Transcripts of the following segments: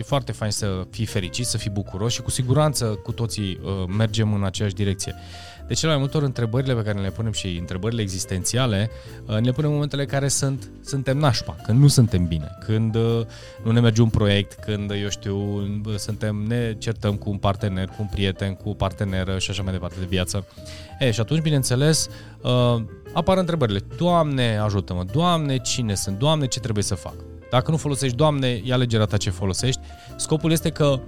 e foarte fain să fii fericit, să fii bucuros și cu siguranță cu toții uh, mergem în aceeași direcție. De cele mai multe ori întrebările pe care le punem și întrebările existențiale uh, ne le punem în momentele care sunt, suntem nașpa, când nu suntem bine, când uh, nu ne merge un proiect, când, eu știu, uh, suntem, ne certăm cu un partener, cu un prieten, cu o parteneră și așa mai departe de viață. E, și atunci, bineînțeles, apar întrebările. Doamne, ajută-mă! Doamne, cine sunt? Doamne, ce trebuie să fac? Dacă nu folosești, Doamne, e alegerea ta ce folosești. Scopul este că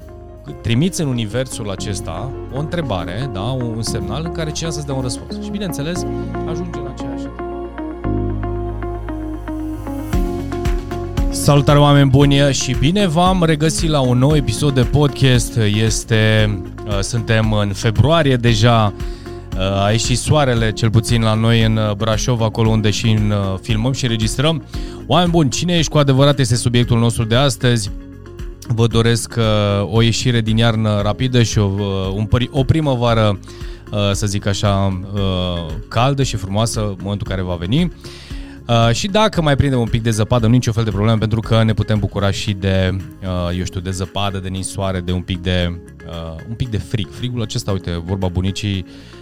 trimiți în universul acesta o întrebare, da, un semnal în care cineva să-ți dea un răspuns. Și bineînțeles, ajunge la aceeași. Salutare oameni buni și bine v-am regăsit la un nou episod de podcast. Este, uh, suntem în februarie deja, uh, a ieșit soarele, cel puțin la noi în uh, Brașov, acolo unde și filmăm și registrăm. Oameni buni, cine ești cu adevărat este subiectul nostru de astăzi. Vă doresc uh, o ieșire din iarnă rapidă și o, uh, un, o primăvară, uh, să zic așa, caldă și frumoasă în momentul care va veni. Uh, și dacă mai prindem un pic de zăpadă, nu nicio fel de problemă, pentru că ne putem bucura și de, uh, eu știu, de zăpadă, de ninsoare, de un pic de, uh, un pic de frig. Frigul acesta, uite, vorba bunicii, Uh,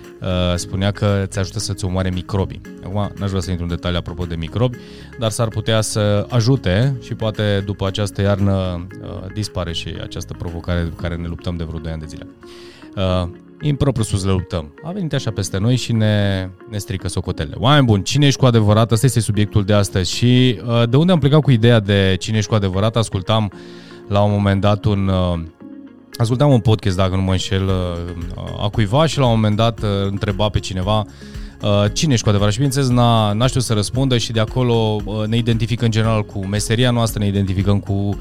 spunea că ți ajută să-ți omoare microbii. Acum, n-aș vrea să intru în detalii apropo de microbi, dar s-ar putea să ajute și poate după această iarnă uh, dispare și această provocare cu care ne luptăm de vreo 2 ani de zile. Uh, impropriu sus le luptăm. A venit așa peste noi și ne, ne strică socotele. Oameni buni, cine ești cu adevărat? Asta este subiectul de astăzi și uh, de unde am plecat cu ideea de cine ești cu adevărat, ascultam la un moment dat un uh, ascultam un podcast, dacă nu mă înșel, uh, a cuiva și la un moment dat uh, întreba pe cineva uh, cine ești cu adevărat? Și bineînțeles n-a, n-a știut să răspundă și de acolo ne identificăm în general cu meseria noastră, ne identificăm cu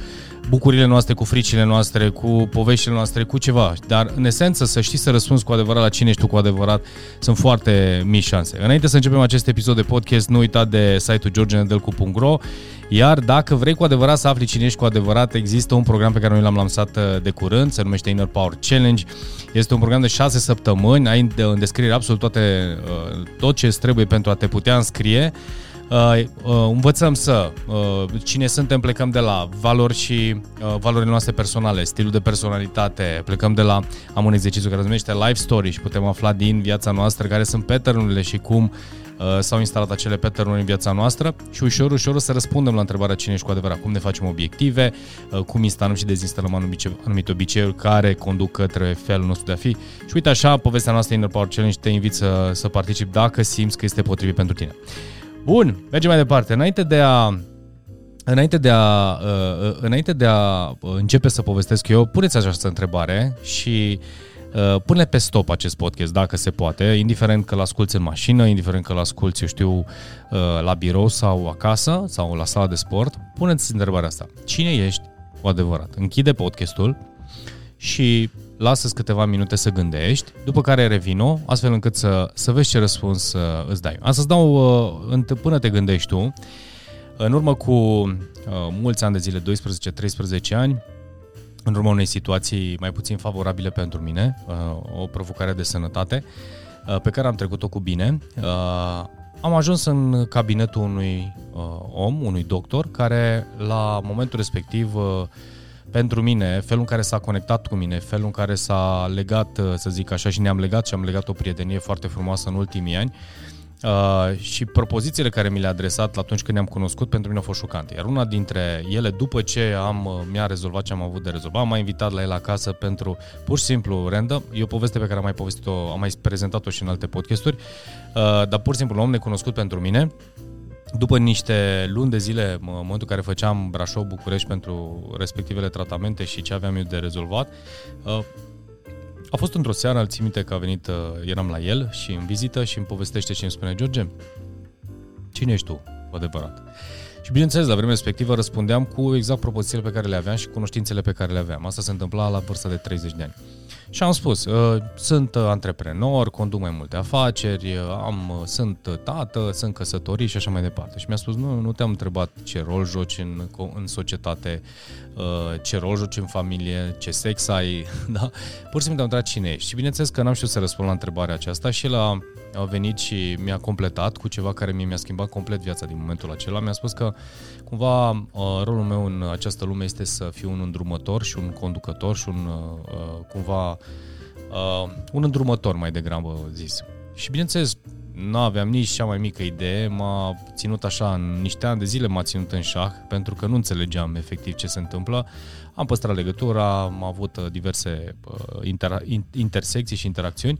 bucurile noastre, cu fricile noastre, cu poveștile noastre, cu ceva. Dar, în esență, să știi să răspunzi cu adevărat la cine ești tu cu adevărat, sunt foarte mici șanse. Înainte să începem acest episod de podcast, nu uita de site-ul georgenedelcu.ro iar dacă vrei cu adevărat să afli cine ești cu adevărat, există un program pe care noi l-am lansat uh, de curând, se numește Inner Power Challenge. Este un program de 6 săptămâni, ai în descriere absolut toate, uh, tot ce îți trebuie pentru a te putea înscrie. Uh, uh, învățăm să uh, cine suntem, plecăm de la valori și uh, valorile noastre personale, stilul de personalitate, plecăm de la, am un exercițiu care se numește Life Story și putem afla din viața noastră care sunt pattern și cum uh, s-au instalat acele pattern în viața noastră și ușor, ușor o să răspundem la întrebarea cine ești cu adevărat, cum ne facem obiective, uh, cum instalăm și dezinstalăm anumite, anumite obiceiuri care conduc către felul nostru de a fi. Și uite așa, povestea noastră Inner Power Challenge te invit să, să participi dacă simți că este potrivit pentru tine. Bun, mergem mai departe. Înainte de a Înainte de, a, uh, uh, înainte de a începe să povestesc eu, puneți această întrebare și uh, pune pe stop acest podcast, dacă se poate, indiferent că l-asculți în mașină, indiferent că l-asculți, eu știu, uh, la birou sau acasă sau la sala de sport, puneți întrebarea asta. Cine ești cu adevărat? Închide podcastul și lasă-ți câteva minute să gândești, după care revino, astfel încât să, să vezi ce răspuns uh, îți dai. Asta îți dau uh, până te gândești tu. În urmă cu uh, mulți ani de zile, 12-13 ani, în urma unei situații mai puțin favorabile pentru mine, uh, o provocare de sănătate, uh, pe care am trecut-o cu bine, uh, am ajuns în cabinetul unui uh, om, unui doctor, care la momentul respectiv uh, pentru mine, felul în care s-a conectat cu mine, felul în care s-a legat, uh, să zic așa, și ne-am legat și am legat o prietenie foarte frumoasă în ultimii ani, Uh, și propozițiile care mi le-a adresat atunci când ne-am cunoscut pentru mine au fost șocante. Iar una dintre ele, după ce am, uh, mi-a rezolvat ce am avut de rezolvat, m-a invitat la el acasă pentru pur și simplu random. E o poveste pe care am mai povestit-o, am mai prezentat-o și în alte podcasturi, uh, dar pur și simplu un om necunoscut pentru mine, după niște luni de zile, în momentul în care făceam Brașov-București pentru respectivele tratamente și ce aveam eu de rezolvat, uh, a fost într-o seară, țin minte că a venit, uh, eram la el și în vizită și îmi povestește și îmi spune, George, cine ești tu, cu adevărat? Și bineînțeles, la vremea respectivă răspundeam cu exact propozițiile pe care le aveam și cunoștințele pe care le aveam. Asta se întâmpla la vârsta de 30 de ani. Și am spus, uh, sunt antreprenor, conduc mai multe afaceri, am, sunt tată, sunt căsătorit și așa mai departe. Și mi-a spus, nu, nu te-am întrebat ce rol joci în, în societate, ce rol joci în familie, ce sex ai, da? Pur și simplu te-am întrebat cine ești. Și bineînțeles că n-am știut să răspund la întrebarea aceasta și la a venit și mi-a completat cu ceva care mie mi-a schimbat complet viața din momentul acela. Mi-a spus că cumva uh, rolul meu în această lume este să fiu un îndrumător și un conducător și un uh, uh, cumva un îndrumător mai degrabă zis. Și bineînțeles, nu aveam nici cea mai mică idee, m-a ținut așa, în niște ani de zile m-a ținut în șah, pentru că nu înțelegeam efectiv ce se întâmplă. Am păstrat legătura, am avut diverse inter- intersecții și interacțiuni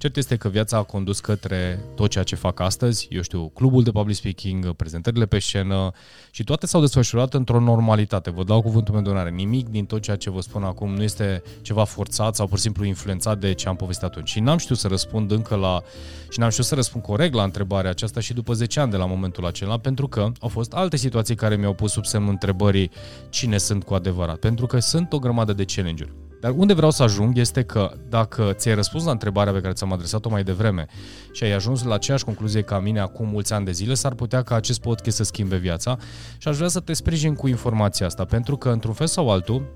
Cert este că viața a condus către tot ceea ce fac astăzi, eu știu, clubul de public speaking, prezentările pe scenă și toate s-au desfășurat într-o normalitate. Vă dau cuvântul meu de onoare. Nimic din tot ceea ce vă spun acum nu este ceva forțat sau pur și simplu influențat de ce am povestit atunci. Și n-am știut să răspund încă la și n-am știut să răspund corect la întrebarea aceasta și după 10 ani de la momentul acela, pentru că au fost alte situații care mi-au pus sub semnul întrebării cine sunt cu adevărat. Pentru că sunt o grămadă de challenge-uri. Dar unde vreau să ajung este că dacă ți-ai răspuns la întrebarea pe care ți-am adresat-o mai devreme și ai ajuns la aceeași concluzie ca mine acum mulți ani de zile, s-ar putea ca acest podcast să schimbe viața și aș vrea să te sprijin cu informația asta, pentru că într-un fel sau altul,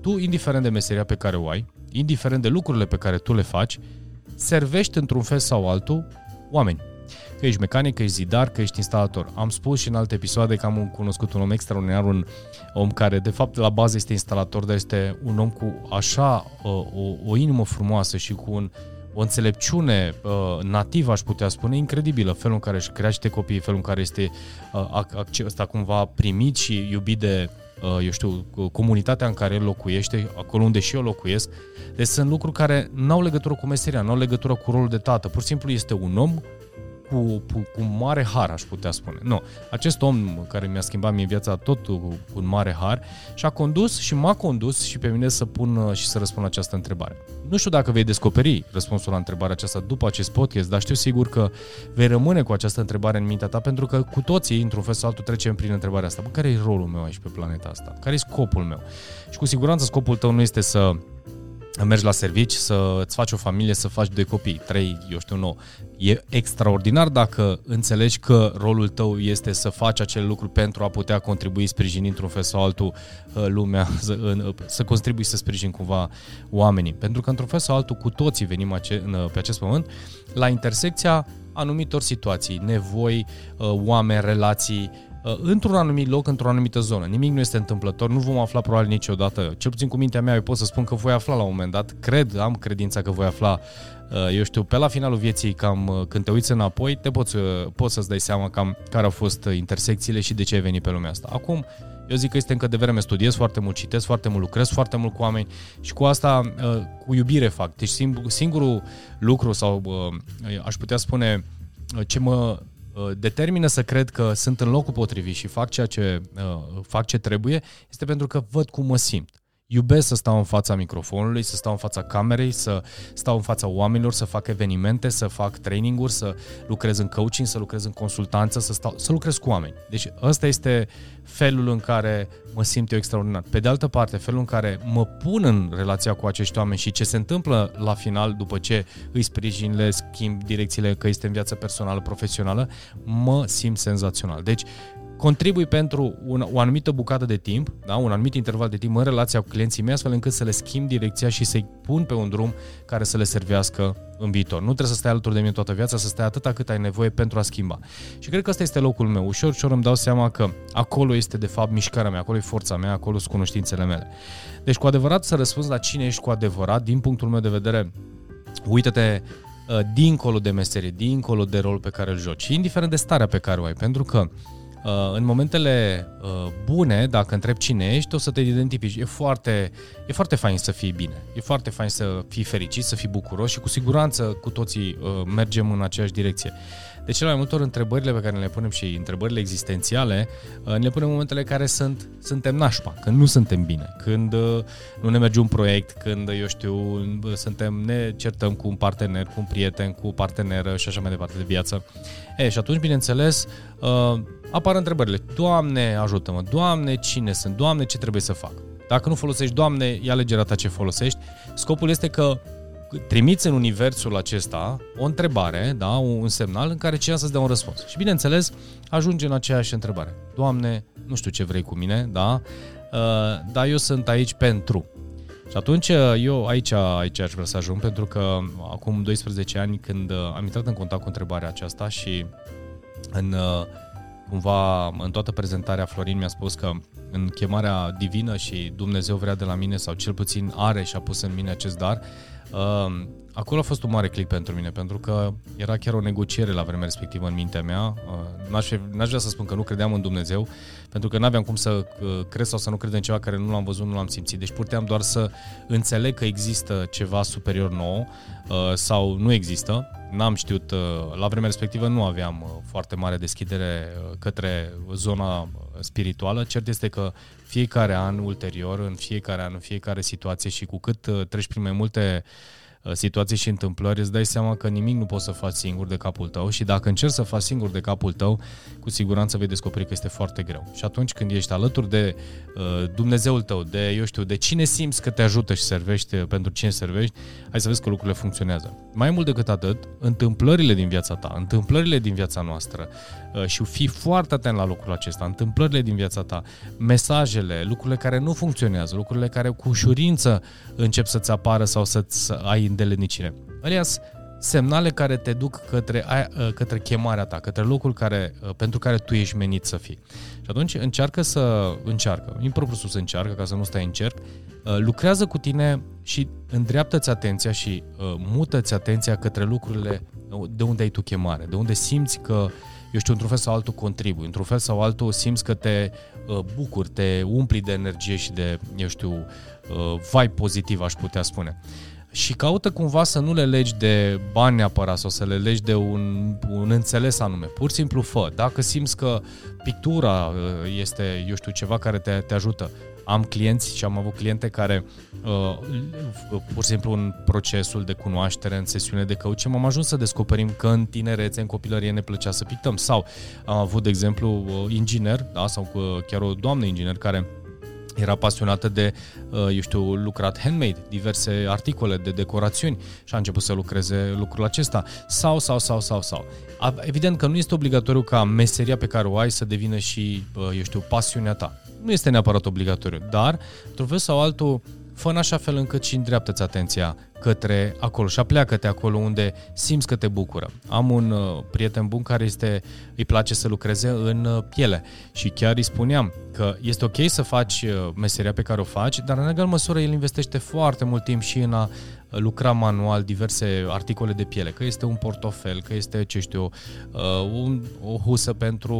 tu, indiferent de meseria pe care o ai, indiferent de lucrurile pe care tu le faci, servești într-un fel sau altul oameni că ești mecanic, că ești zidar, că ești instalator. Am spus și în alte episoade că am cunoscut un om extraordinar, un om care de fapt la bază este instalator, dar este un om cu așa uh, o, o inimă frumoasă și cu un, o înțelepciune uh, nativă, aș putea spune, incredibilă. Felul în care își crește copiii, felul în care este uh, ăsta cumva primit și iubit de, uh, eu știu, comunitatea în care el locuiește, acolo unde și eu locuiesc. Deci sunt lucruri care nu au legătură cu meseria, nu au legătură cu rolul de tată. Pur și simplu este un om cu, cu, cu mare har, aș putea spune. Nu, acest om care mi-a schimbat mie viața tot cu, cu un mare har și a condus și m-a condus și pe mine să pun uh, și să răspund la această întrebare. Nu știu dacă vei descoperi răspunsul la întrebarea aceasta după acest podcast, dar știu sigur că vei rămâne cu această întrebare în mintea ta pentru că cu toții, într-un fel sau altul, trecem prin întrebarea asta. Bă, care e rolul meu aici pe planeta asta? Care e scopul meu? Și cu siguranță scopul tău nu este să mergi la servici, să îți faci o familie, să faci doi copii, trei, eu știu, nouă. E extraordinar dacă înțelegi că rolul tău este să faci acel lucru pentru a putea contribui, sprijini într-un fel sau altul uh, lumea, să, să contribui să sprijin cumva oamenii. Pentru că într-un fel sau altul cu toții venim pe acest pământ la intersecția anumitor situații, nevoi, uh, oameni, relații, Uh, într-un anumit loc, într-o anumită zonă. Nimic nu este întâmplător, nu vom afla probabil niciodată. Cel puțin cu mintea mea, eu pot să spun că voi afla la un moment dat, cred, am credința că voi afla, uh, eu știu, pe la finalul vieții, cam uh, când te uiți înapoi, te poți, poți să-ți dai seama cam care au fost intersecțiile și de ce ai venit pe lumea asta. Acum, eu zic că este încă de vreme, studiez foarte mult, citesc foarte mult, lucrez foarte mult cu oameni și cu asta, cu iubire fac. Deci singurul lucru sau aș putea spune ce mă Uh, determină să cred că sunt în locul potrivit și fac ceea ce uh, fac ce trebuie, este pentru că văd cum mă simt. Iubesc să stau în fața microfonului, să stau în fața camerei, să stau în fața oamenilor, să fac evenimente, să fac traininguri, să lucrez în coaching, să lucrez în consultanță, să, stau, să lucrez cu oameni. Deci ăsta este felul în care mă simt eu extraordinar. Pe de altă parte, felul în care mă pun în relația cu acești oameni și ce se întâmplă la final după ce îi sprijin, le schimb direcțiile, că este în viața personală, profesională, mă simt senzațional. Deci, contribui pentru un, o anumită bucată de timp, da, un anumit interval de timp în relația cu clienții mei, astfel încât să le schimb direcția și să-i pun pe un drum care să le servească în viitor. Nu trebuie să stai alături de mine toată viața, să stai atâta cât ai nevoie pentru a schimba. Și cred că ăsta este locul meu. Ușor, ușor îmi dau seama că acolo este de fapt mișcarea mea, acolo e forța mea, acolo sunt cunoștințele mele. Deci cu adevărat să răspunzi la cine ești cu adevărat, din punctul meu de vedere, uită-te uh, dincolo de meserie, dincolo de rol pe care îl joci, indiferent de starea pe care o ai, pentru că Uh, în momentele uh, bune, dacă întreb cine ești, o să te identifici. E foarte, e foarte fain să fii bine, e foarte fain să fii fericit, să fii bucuros și cu siguranță cu toții uh, mergem în aceeași direcție. De cele mai multe ori întrebările pe care le punem și întrebările existențiale ne le punem în momentele care sunt, suntem nașpa, când nu suntem bine, când nu ne merge un proiect, când, eu știu, suntem, ne certăm cu un partener, cu un prieten, cu o parteneră și așa mai departe de viață. E, și atunci, bineînțeles, apar întrebările. Doamne, ajută-mă! Doamne, cine sunt? Doamne, ce trebuie să fac? Dacă nu folosești Doamne, e alegerea ta ce folosești. Scopul este că trimiți în universul acesta o întrebare, da, un semnal în care cineva să-ți dea un răspuns. Și bineînțeles, ajunge în aceeași întrebare. Doamne, nu știu ce vrei cu mine, da, uh, dar eu sunt aici pentru. Și atunci eu aici, aici aș vrea să ajung, pentru că acum 12 ani când am intrat în contact cu întrebarea aceasta și în cumva în toată prezentarea Florin mi-a spus că în chemarea divină și Dumnezeu vrea de la mine sau cel puțin are și a pus în mine acest dar, uh, acolo a fost un mare click pentru mine, pentru că era chiar o negociere la vremea respectivă în mintea mea. Uh, n-aș, n-aș vrea să spun că nu credeam în Dumnezeu, pentru că n-aveam cum să uh, cred sau să nu cred în ceva care nu l-am văzut, nu l-am simțit. Deci puteam doar să înțeleg că există ceva superior nou uh, sau nu există. N-am știut, uh, la vremea respectivă nu aveam uh, foarte mare deschidere uh, către zona spirituală. Cert este că fiecare an ulterior, în fiecare an, în fiecare situație și cu cât treci prin mai multe uh, Uh, situații și întâmplări, îți dai seama că nimic nu poți să faci singur de capul tău și dacă încerci să faci singur de capul tău, cu siguranță vei descoperi că este foarte greu. Și atunci când ești alături de uh, Dumnezeul tău, de, eu știu, de cine simți că te ajută și servești, uh, pentru cine servești, hai să vezi că lucrurile funcționează. Mai mult decât atât, întâmplările din viața ta, întâmplările din viața noastră uh, și fii foarte atent la lucrul acesta, întâmplările din viața ta, mesajele, lucrurile care nu funcționează, lucrurile care cu ușurință încep să-ți apară sau să-ți ai îndeletnicire. Alea semnale care te duc către, ă, către chemarea ta, către locul care, ă, pentru care tu ești menit să fii. Și atunci încearcă să, încearcă, impropriu să încearcă, ca să nu stai în cerc, ă, lucrează cu tine și îndreaptă-ți atenția și mută-ți atenția către lucrurile de unde ai tu chemare, de unde simți că eu știu, într-un fel sau altul contribui, într-un fel sau altul simți că te bucuri, te umpli de energie și de, eu știu, vai pozitiv, aș putea spune și caută cumva să nu le legi de bani neapărat sau să le legi de un, un înțeles anume. Pur și simplu fă. Dacă simți că pictura uh, este, eu știu, ceva care te, te ajută, am clienți și am avut cliente care uh, pur și simplu în procesul de cunoaștere, în sesiune de căuce, am ajuns să descoperim că în tinerețe, în copilărie ne plăcea să pictăm. Sau am avut, de exemplu, uh, inginer, da, sau uh, chiar o doamnă inginer care era pasionată de, uh, eu știu, lucrat handmade, diverse articole de decorațiuni și a început să lucreze lucrul acesta. Sau, sau, sau, sau, sau. Evident că nu este obligatoriu ca meseria pe care o ai să devină și, uh, eu știu, pasiunea ta. Nu este neapărat obligatoriu, dar, într-un fel sau altul, fă în așa fel încât și îndreaptă-ți atenția către acolo și apleacă-te acolo unde simți că te bucură. Am un uh, prieten bun care este, îi place să lucreze în uh, piele și chiar îi spuneam că este ok să faci uh, meseria pe care o faci, dar în egal măsură el investește foarte mult timp și în a lucra manual diverse articole de piele, că este un portofel, că este, ce știu, uh, un, o husă pentru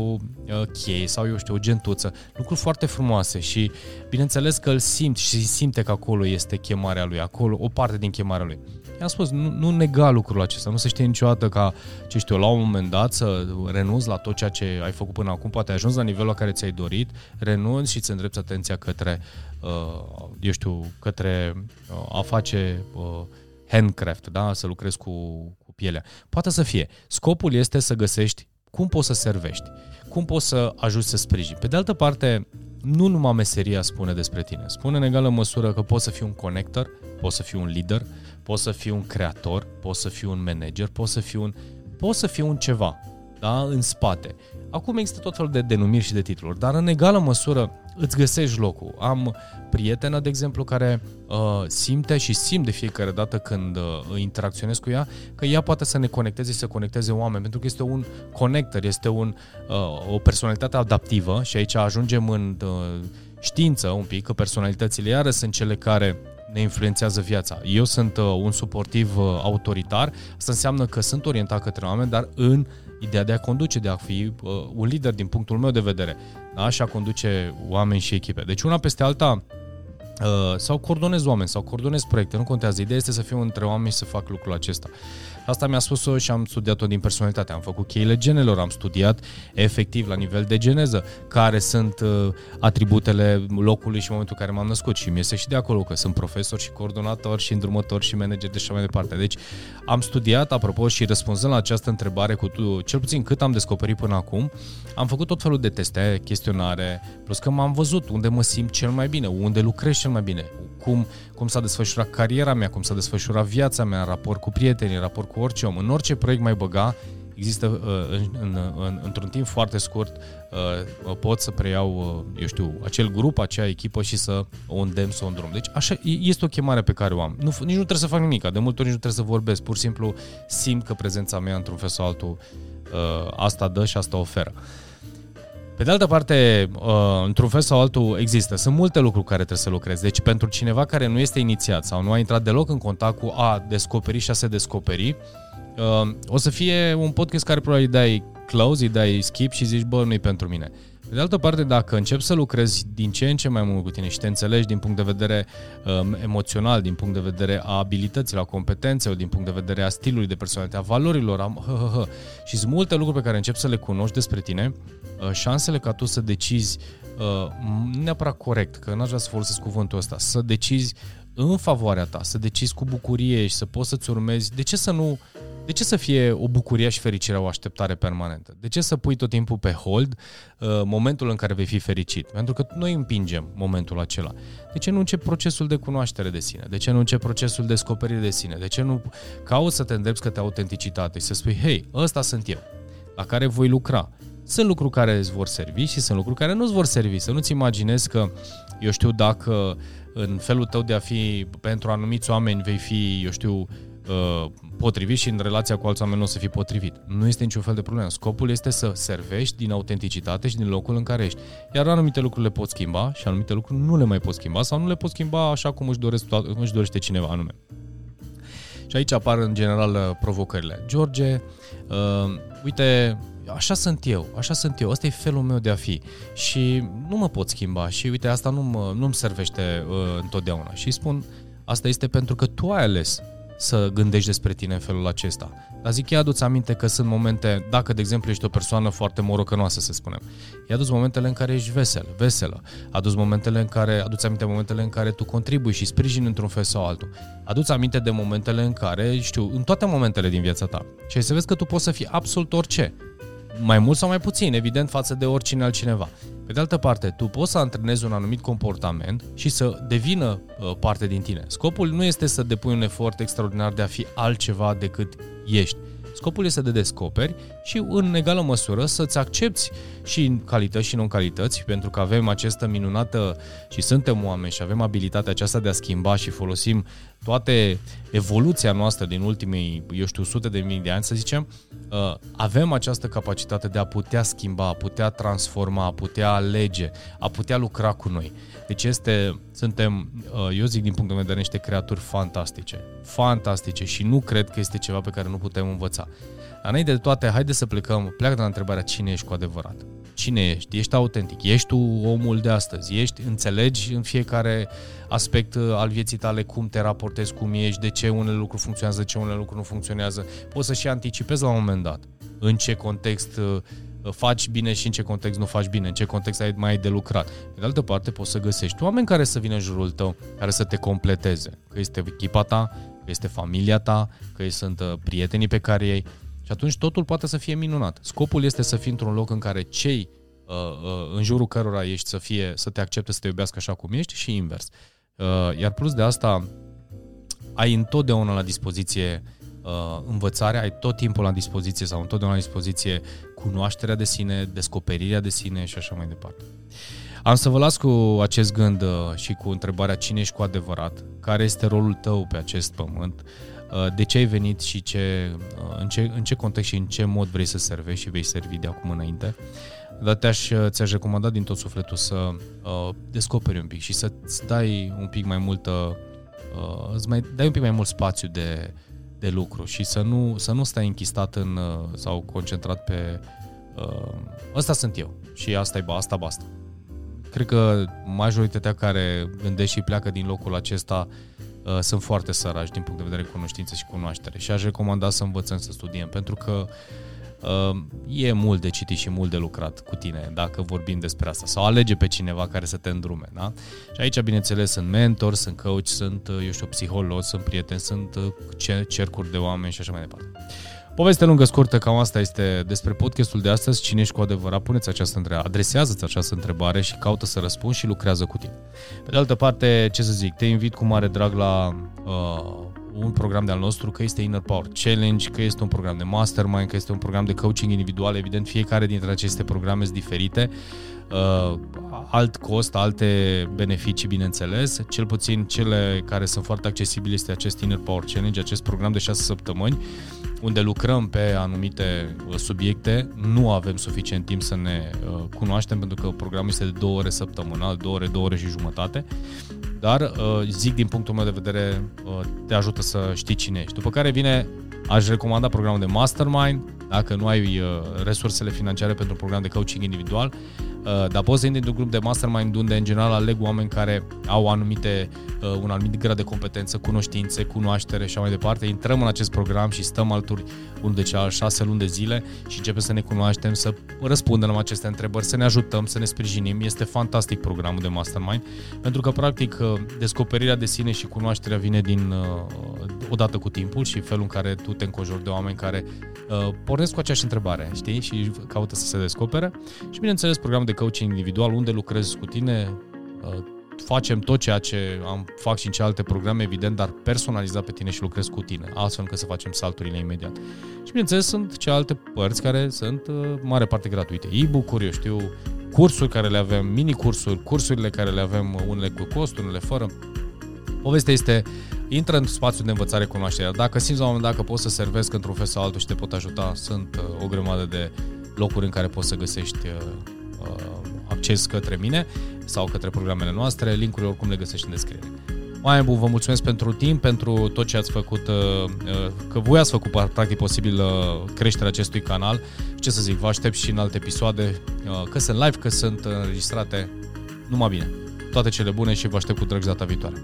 uh, chei sau, eu știu, o gentuță. Lucruri foarte frumoase și, bineînțeles că îl simt și simte că acolo este chemarea lui, acolo o parte din chemarea lui. I-am spus, nu, nu nega lucrul acesta, nu se știe niciodată ca, ce știu, la un moment dat să renunți la tot ceea ce ai făcut până acum, poate ai ajuns la nivelul la care ți-ai dorit, renunți și îți îndrepți atenția către, uh, eu știu, către uh, a face uh, handcraft, da? să lucrezi cu, cu pielea. Poate să fie. Scopul este să găsești cum poți să servești, cum poți să ajuți să sprijini. Pe de altă parte, nu numai meseria spune despre tine. Spune în egală măsură că poți să fii un connector, poți să fii un lider, poți să fii un creator, poți să fii un manager, poți să fii un, poți să fii un ceva da, în spate. Acum există tot felul de denumiri și de titluri, dar în egală măsură îți găsești locul. Am prietenă, de exemplu, care uh, simte și simt de fiecare dată când uh, interacționez cu ea că ea poate să ne conecteze și să conecteze oameni, pentru că este un connector, este un, uh, o personalitate adaptivă și aici ajungem în uh, știință un pic, că personalitățile iară sunt cele care ne influențează viața. Eu sunt uh, un suportiv uh, autoritar, asta înseamnă că sunt orientat către oameni, dar în ideea de a conduce, de a fi uh, un lider din punctul meu de vedere, da? și a conduce oameni și echipe. Deci una peste alta, uh, sau coordonez oameni, sau coordonez proiecte, nu contează. Ideea este să fiu între oameni și să fac lucrul acesta. Asta mi-a spus-o și am studiat-o din personalitate. Am făcut cheile genelor, am studiat efectiv la nivel de geneză care sunt uh, atributele locului și momentul în care m-am născut și mi este și de acolo că sunt profesor și coordonator și îndrumător și manager de așa mai departe. Deci am studiat, apropo, și răspunzând la această întrebare cu tu, cel puțin cât am descoperit până acum, am făcut tot felul de teste, chestionare, plus că m-am văzut unde mă simt cel mai bine, unde lucrez cel mai bine, cum, cum s-a desfășurat cariera mea, cum s-a desfășurat viața mea în raport cu prietenii, în raport cu orice om. În orice proiect mai băga, există uh, în, în, în, într-un timp foarte scurt uh, pot să preiau, uh, eu știu, acel grup, acea echipă și să o îndemn să o îndrum. Deci așa, este o chemare pe care o am. Nu, nici nu trebuie să fac nimic, de multe ori nici nu trebuie să vorbesc, pur și simplu simt că prezența mea într-un fel sau altul asta dă și asta oferă. Pe de altă parte, într-un fel sau altul există. Sunt multe lucruri care trebuie să lucrezi. Deci pentru cineva care nu este inițiat sau nu a intrat deloc în contact cu a descoperi și a se descoperi, Uh, o să fie un podcast care probabil îi dai close, îi dai skip și zici, bă, nu-i pentru mine. Pe de altă parte, dacă începi să lucrezi din ce în ce mai mult cu tine și te înțelegi din punct de vedere um, emoțional, din punct de vedere a abilităților, a competențelor, din punct de vedere a stilului de personalitate, a valorilor, a, hă, hă, hă, și sunt multe lucruri pe care începi să le cunoști despre tine, uh, șansele ca tu să decizi uh, nu neapărat corect, că n-aș vrea să folosesc cuvântul ăsta, să decizi în favoarea ta, să decizi cu bucurie și să poți să-ți urmezi. De ce să nu de ce să fie o bucurie și fericire o așteptare permanentă? De ce să pui tot timpul pe hold uh, momentul în care vei fi fericit? Pentru că noi împingem momentul acela. De ce nu începi procesul de cunoaștere de sine? De ce nu începi procesul de descoperire de sine? De ce nu cauți să te îndrepți către autenticitate și să spui, hei, ăsta sunt eu, la care voi lucra. Sunt lucruri care îți vor servi și sunt lucruri care nu îți vor servi. Să nu-ți imaginezi că, eu știu, dacă în felul tău de a fi pentru anumiți oameni vei fi, eu știu, uh, potrivit și în relația cu alți oameni nu o să fii potrivit. Nu este niciun fel de problemă. Scopul este să servești din autenticitate și din locul în care ești. Iar anumite lucruri le poți schimba și anumite lucruri nu le mai poți schimba sau nu le poți schimba așa cum își, doresc, își dorește cineva anume. Și aici apar în general uh, provocările. George, uh, uite, așa sunt eu, așa sunt eu, ăsta e felul meu de a fi și nu mă pot schimba și uite, asta nu mă, nu-mi servește uh, întotdeauna. Și spun, asta este pentru că tu ai ales să gândești despre tine în felul acesta. Dar zic, ia adu-ți aminte că sunt momente, dacă de exemplu ești o persoană foarte morocănoasă, să spunem, ia adu momentele în care ești vesel, veselă, adu momentele în care, adu-ți aminte momentele în care tu contribui și sprijini într-un fel sau altul. Adu-ți aminte de momentele în care, știu, în toate momentele din viața ta. Și să vezi că tu poți să fii absolut orice mai mult sau mai puțin, evident, față de oricine altcineva. Pe de altă parte, tu poți să antrenezi un anumit comportament și să devină uh, parte din tine. Scopul nu este să depui un efort extraordinar de a fi altceva decât ești. Scopul este de descoperi și în egală măsură să-ți accepti și în calități și non-calități, pentru că avem această minunată și suntem oameni și avem abilitatea aceasta de a schimba și folosim toate evoluția noastră din ultimii, eu știu, sute de mii de ani, să zicem, uh, avem această capacitate de a putea schimba, a putea transforma, a putea alege, a putea lucra cu noi. Deci este, suntem, uh, eu zic din punct de vedere, niște creaturi fantastice. Fantastice și nu cred că este ceva pe care nu putem învăța. Dar înainte de toate, haide să plecăm, pleacă de la întrebarea cine ești cu adevărat. Cine ești? Ești autentic? Ești tu omul de astăzi? Ești, înțelegi în fiecare aspect uh, al vieții tale cum te raportezi, cum ești, de ce unele lucruri funcționează, de ce unele lucruri nu funcționează. Poți să și anticipezi la un moment dat în ce context uh, faci bine și în ce context nu faci bine, în ce context ai mai de lucrat. Pe de altă parte, poți să găsești oameni care să vină în jurul tău, care să te completeze. Că este echipa ta, că este familia ta, că sunt uh, prietenii pe care ei. Și atunci totul poate să fie minunat. Scopul este să fii într-un loc în care cei uh, uh, în jurul cărora ești să fie, să te accepte, să te iubească așa cum ești și invers. Uh, iar plus de asta, ai întotdeauna la dispoziție uh, învățarea, ai tot timpul la dispoziție sau întotdeauna la dispoziție cunoașterea de sine, descoperirea de sine și așa mai departe. Am să vă las cu acest gând uh, și cu întrebarea cine ești cu adevărat, care este rolul tău pe acest pământ, uh, de ce ai venit și ce, uh, în, ce, în ce context și în ce mod vrei să servești și vei servi de acum înainte. Dar te-aș, ți-aș recomanda din tot sufletul să uh, descoperi un pic și să-ți dai un pic mai multă, uh, îți mai dai un pic mai mult spațiu de, de lucru și să nu, să nu stai închistat în, uh, sau concentrat pe uh, ăsta sunt eu și asta e asta basta. Cred că majoritatea care gândește și pleacă din locul acesta uh, sunt foarte săraci din punct de vedere cunoștință și cunoaștere și aș recomanda să învățăm să studiem pentru că uh, Ehm, e mult de citit și mult de lucrat cu tine dacă vorbim despre asta sau alege pe cineva care să te îndrume, da? Și aici, bineînțeles, sunt mentor, sunt coach, sunt, eu știu, psiholog, sunt prieteni, sunt uh, cercuri de oameni și așa mai departe. Poveste lungă, scurtă, cam asta este despre podcastul de astăzi. Cine ești cu adevărat? Puneți această întrebare, adresează-ți această întrebare și caută să răspunzi și lucrează cu tine. Pe de altă parte, ce să zic, te invit cu mare drag la uh, un program de-al nostru, că este Inner Power Challenge, că este un program de mastermind, că este un program de coaching individual. Evident, fiecare dintre aceste programe sunt diferite. Uh, alt cost, alte beneficii, bineînțeles. Cel puțin cele care sunt foarte accesibile este acest Inner Power Challenge, acest program de 6 săptămâni unde lucrăm pe anumite uh, subiecte, nu avem suficient timp să ne uh, cunoaștem pentru că programul este de două ore săptămânal, două ore, două ore și jumătate, dar uh, zic din punctul meu de vedere te ajută să știi cine ești. După care vine, aș recomanda programul de Mastermind, dacă nu ai resursele financiare pentru un program de coaching individual, Uh, dar poți să intri într-un grup de mastermind unde în general aleg oameni care au anumite, uh, un anumit grad de competență, cunoștințe, cunoaștere și așa mai departe. Intrăm în acest program și stăm alături unul de cealaltă șase luni de zile și începem să ne cunoaștem, să răspundem la aceste întrebări, să ne ajutăm, să ne sprijinim. Este fantastic programul de mastermind pentru că practic uh, descoperirea de sine și cunoașterea vine din odată cu timpul și felul în care tu te înconjori de oameni care pornesc cu aceeași întrebare, știi, și caută să se descopere. Și bineînțeles, programul de de coaching individual unde lucrez cu tine, uh, facem tot ceea ce am fac și în celelalte programe, evident, dar personalizat pe tine și lucrez cu tine, astfel încât să facem salturile imediat. Și bineînțeles sunt celelalte părți care sunt uh, mare parte gratuite. E-book-uri, eu știu, cursuri care le avem, mini-cursuri, cursurile care le avem, unele cu cost, unele fără. Povestea este, intră în spațiul de învățare cunoaștere. Dacă simți la un moment dat că poți să servesc într-un fel sau altul și te pot ajuta, sunt uh, o grămadă de locuri în care poți să găsești Uh, acces către mine sau către programele noastre. Linkurile oricum le găsești în descriere. Mai bun, vă mulțumesc pentru timp, pentru tot ce ați făcut, uh, uh, că voi ați făcut practic posibil creșterea acestui canal. Ce să zic, vă aștept și în alte episoade, că sunt live, că sunt înregistrate. Numai bine. Toate cele bune și vă aștept cu drag data viitoare.